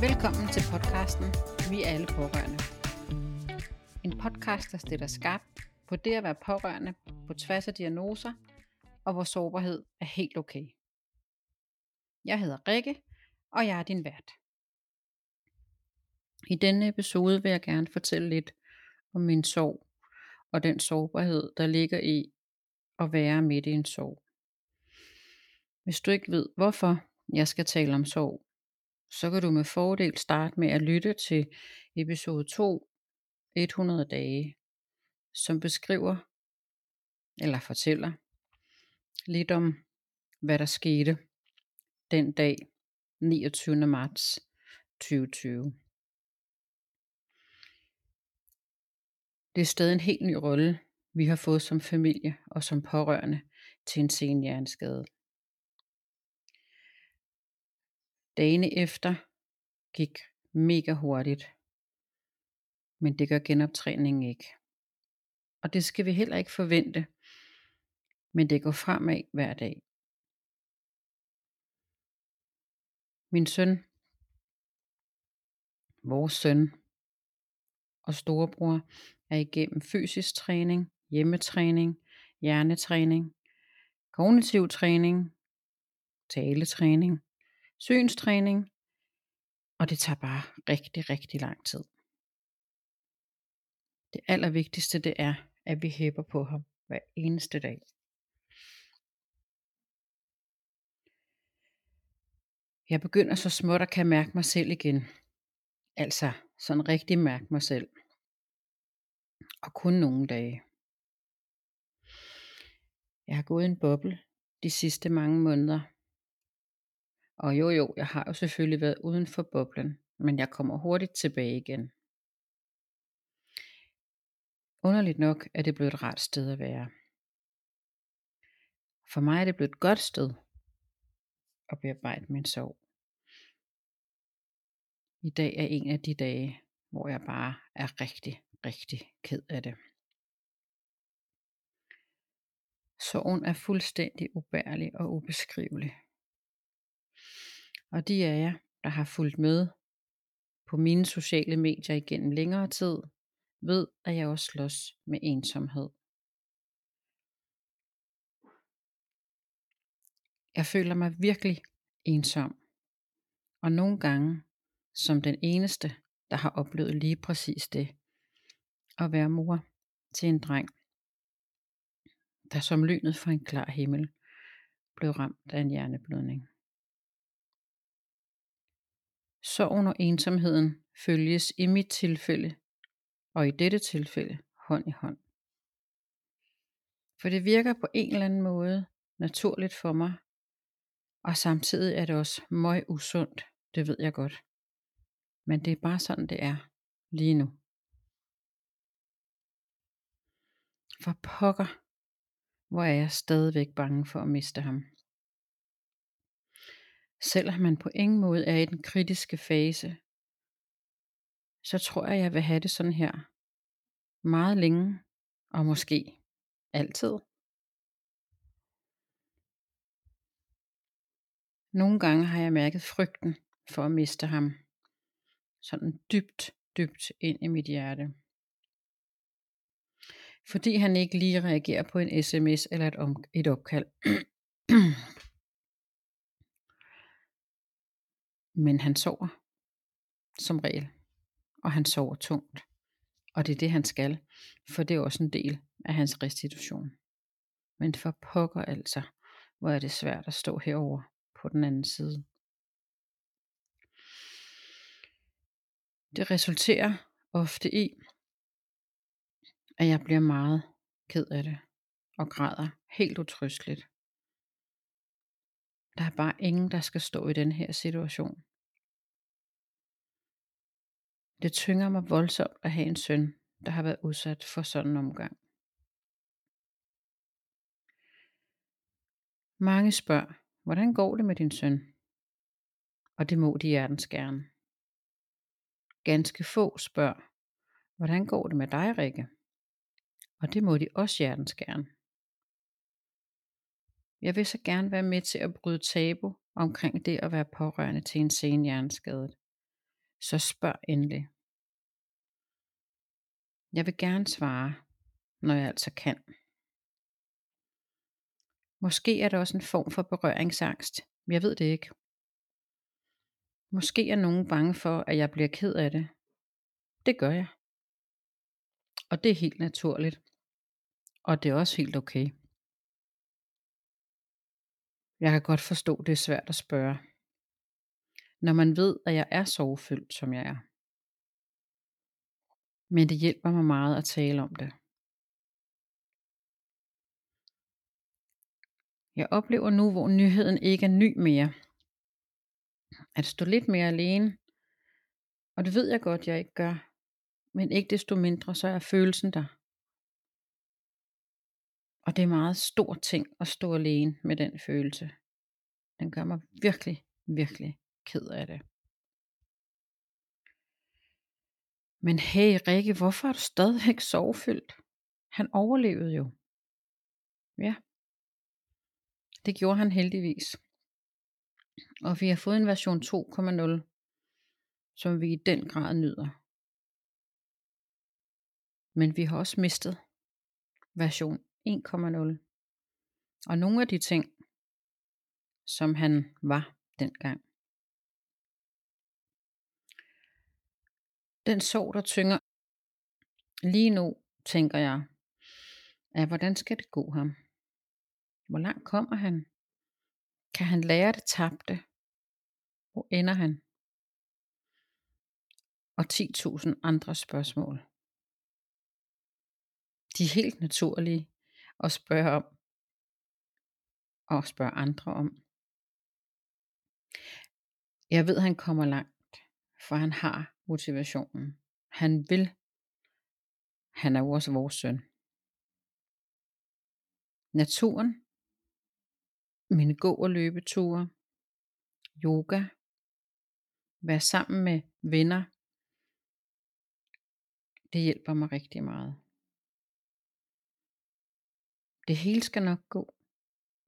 Velkommen til podcasten Vi er alle pårørende. En podcast, der stiller skarpt på det at være pårørende på tværs af diagnoser, og hvor sårbarhed er helt okay. Jeg hedder Rikke, og jeg er din vært. I denne episode vil jeg gerne fortælle lidt om min sorg, og den sårbarhed, der ligger i at være midt i en sorg. Hvis du ikke ved, hvorfor jeg skal tale om sorg, så kan du med fordel starte med at lytte til episode 2, 100 dage, som beskriver eller fortæller lidt om, hvad der skete den dag 29. marts 2020. Det er stadig en helt ny rolle, vi har fået som familie og som pårørende til en sen Dagene efter gik mega hurtigt, men det gør genoptræningen ikke. Og det skal vi heller ikke forvente, men det går fremad hver dag. Min søn, vores søn og storebror er igennem fysisk træning, hjemmetræning, hjernetræning, kognitiv træning, taletræning, synstræning, og det tager bare rigtig, rigtig lang tid. Det allervigtigste det er, at vi hæpper på ham hver eneste dag. Jeg begynder så småt at kan mærke mig selv igen. Altså sådan rigtig mærke mig selv. Og kun nogle dage. Jeg har gået en boble de sidste mange måneder, og jo jo, jeg har jo selvfølgelig været uden for boblen, men jeg kommer hurtigt tilbage igen. Underligt nok er det blevet et rart sted at være. For mig er det blevet et godt sted at bearbejde min sorg. I dag er en af de dage, hvor jeg bare er rigtig, rigtig ked af det. Sorgen er fuldstændig ubærlig og ubeskrivelig. Og de af jer, der har fulgt med på mine sociale medier igennem længere tid, ved, at jeg også slås med ensomhed. Jeg føler mig virkelig ensom. Og nogle gange som den eneste, der har oplevet lige præcis det. At være mor til en dreng, der som lynet fra en klar himmel blev ramt af en hjerneblødning. Sorgen og ensomheden følges i mit tilfælde, og i dette tilfælde hånd i hånd. For det virker på en eller anden måde naturligt for mig, og samtidig er det også møg usundt, det ved jeg godt. Men det er bare sådan det er lige nu. For pokker, hvor er jeg stadigvæk bange for at miste ham. Selvom man på ingen måde er i den kritiske fase, så tror jeg, jeg vil have det sådan her meget længe, og måske altid. Nogle gange har jeg mærket frygten for at miste ham. Sådan dybt, dybt ind i mit hjerte. Fordi han ikke lige reagerer på en sms eller et, om, et opkald. Men han sover, som regel. Og han sover tungt. Og det er det, han skal, for det er også en del af hans restitution. Men for pokker altså, hvor er det svært at stå herover på den anden side. Det resulterer ofte i, at jeg bliver meget ked af det og græder helt utrysteligt. Der er bare ingen, der skal stå i den her situation. Det tynger mig voldsomt at have en søn, der har været udsat for sådan en omgang. Mange spørger, hvordan går det med din søn? Og det må de hjertens gerne. Ganske få spørger, hvordan går det med dig, Rikke? Og det må de også hjertens gerne. Jeg vil så gerne være med til at bryde tabu omkring det at være pårørende til en sen hjerneskadet. så spørg endelig. Jeg vil gerne svare, når jeg altså kan. Måske er det også en form for berøringsangst. Jeg ved det ikke. Måske er nogen bange for, at jeg bliver ked af det. Det gør jeg. Og det er helt naturligt. Og det er også helt okay. Jeg kan godt forstå, det er svært at spørge. Når man ved, at jeg er sorgfyldt, som jeg er. Men det hjælper mig meget at tale om det. Jeg oplever nu, hvor nyheden ikke er ny mere, at stå lidt mere alene. Og det ved jeg godt, jeg ikke gør. Men ikke desto mindre, så er følelsen der. Og det er meget stor ting at stå alene med den følelse. Den gør mig virkelig, virkelig ked af det. Men hey Rikke, hvorfor er du stadigvæk sovefyldt? Han overlevede jo. Ja, det gjorde han heldigvis. Og vi har fået en version 2.0, som vi i den grad nyder. Men vi har også mistet version 1.0. Og nogle af de ting, som han var dengang. Den sorg, der tynger lige nu, tænker jeg, er, hvordan skal det gå ham? Hvor langt kommer han? Kan han lære det tabte? Hvor ender han? Og 10.000 andre spørgsmål. De helt naturlige at spørge om. Og spørge andre om. Jeg ved, han kommer langt, for han har motivationen. Han vil. Han er jo også vores søn. Naturen mine gå- og løbeture, yoga, være sammen med venner. Det hjælper mig rigtig meget. Det hele skal nok gå,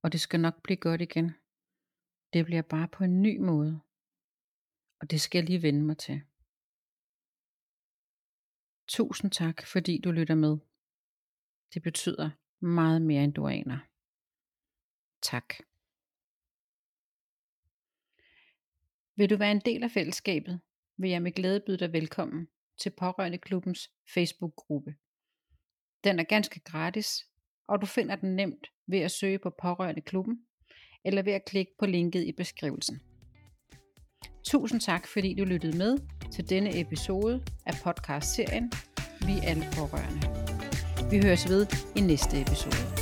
og det skal nok blive godt igen. Det bliver bare på en ny måde, og det skal jeg lige vende mig til. Tusind tak, fordi du lytter med. Det betyder meget mere, end du aner. Tak. Vil du være en del af fællesskabet, vil jeg med glæde byde dig velkommen til Pårørende Klubbens Facebook-gruppe. Den er ganske gratis, og du finder den nemt ved at søge på Pårørende Klubben, eller ved at klikke på linket i beskrivelsen. Tusind tak, fordi du lyttede med til denne episode af podcast-serien Vi er alle pårørende. Vi høres ved i næste episode.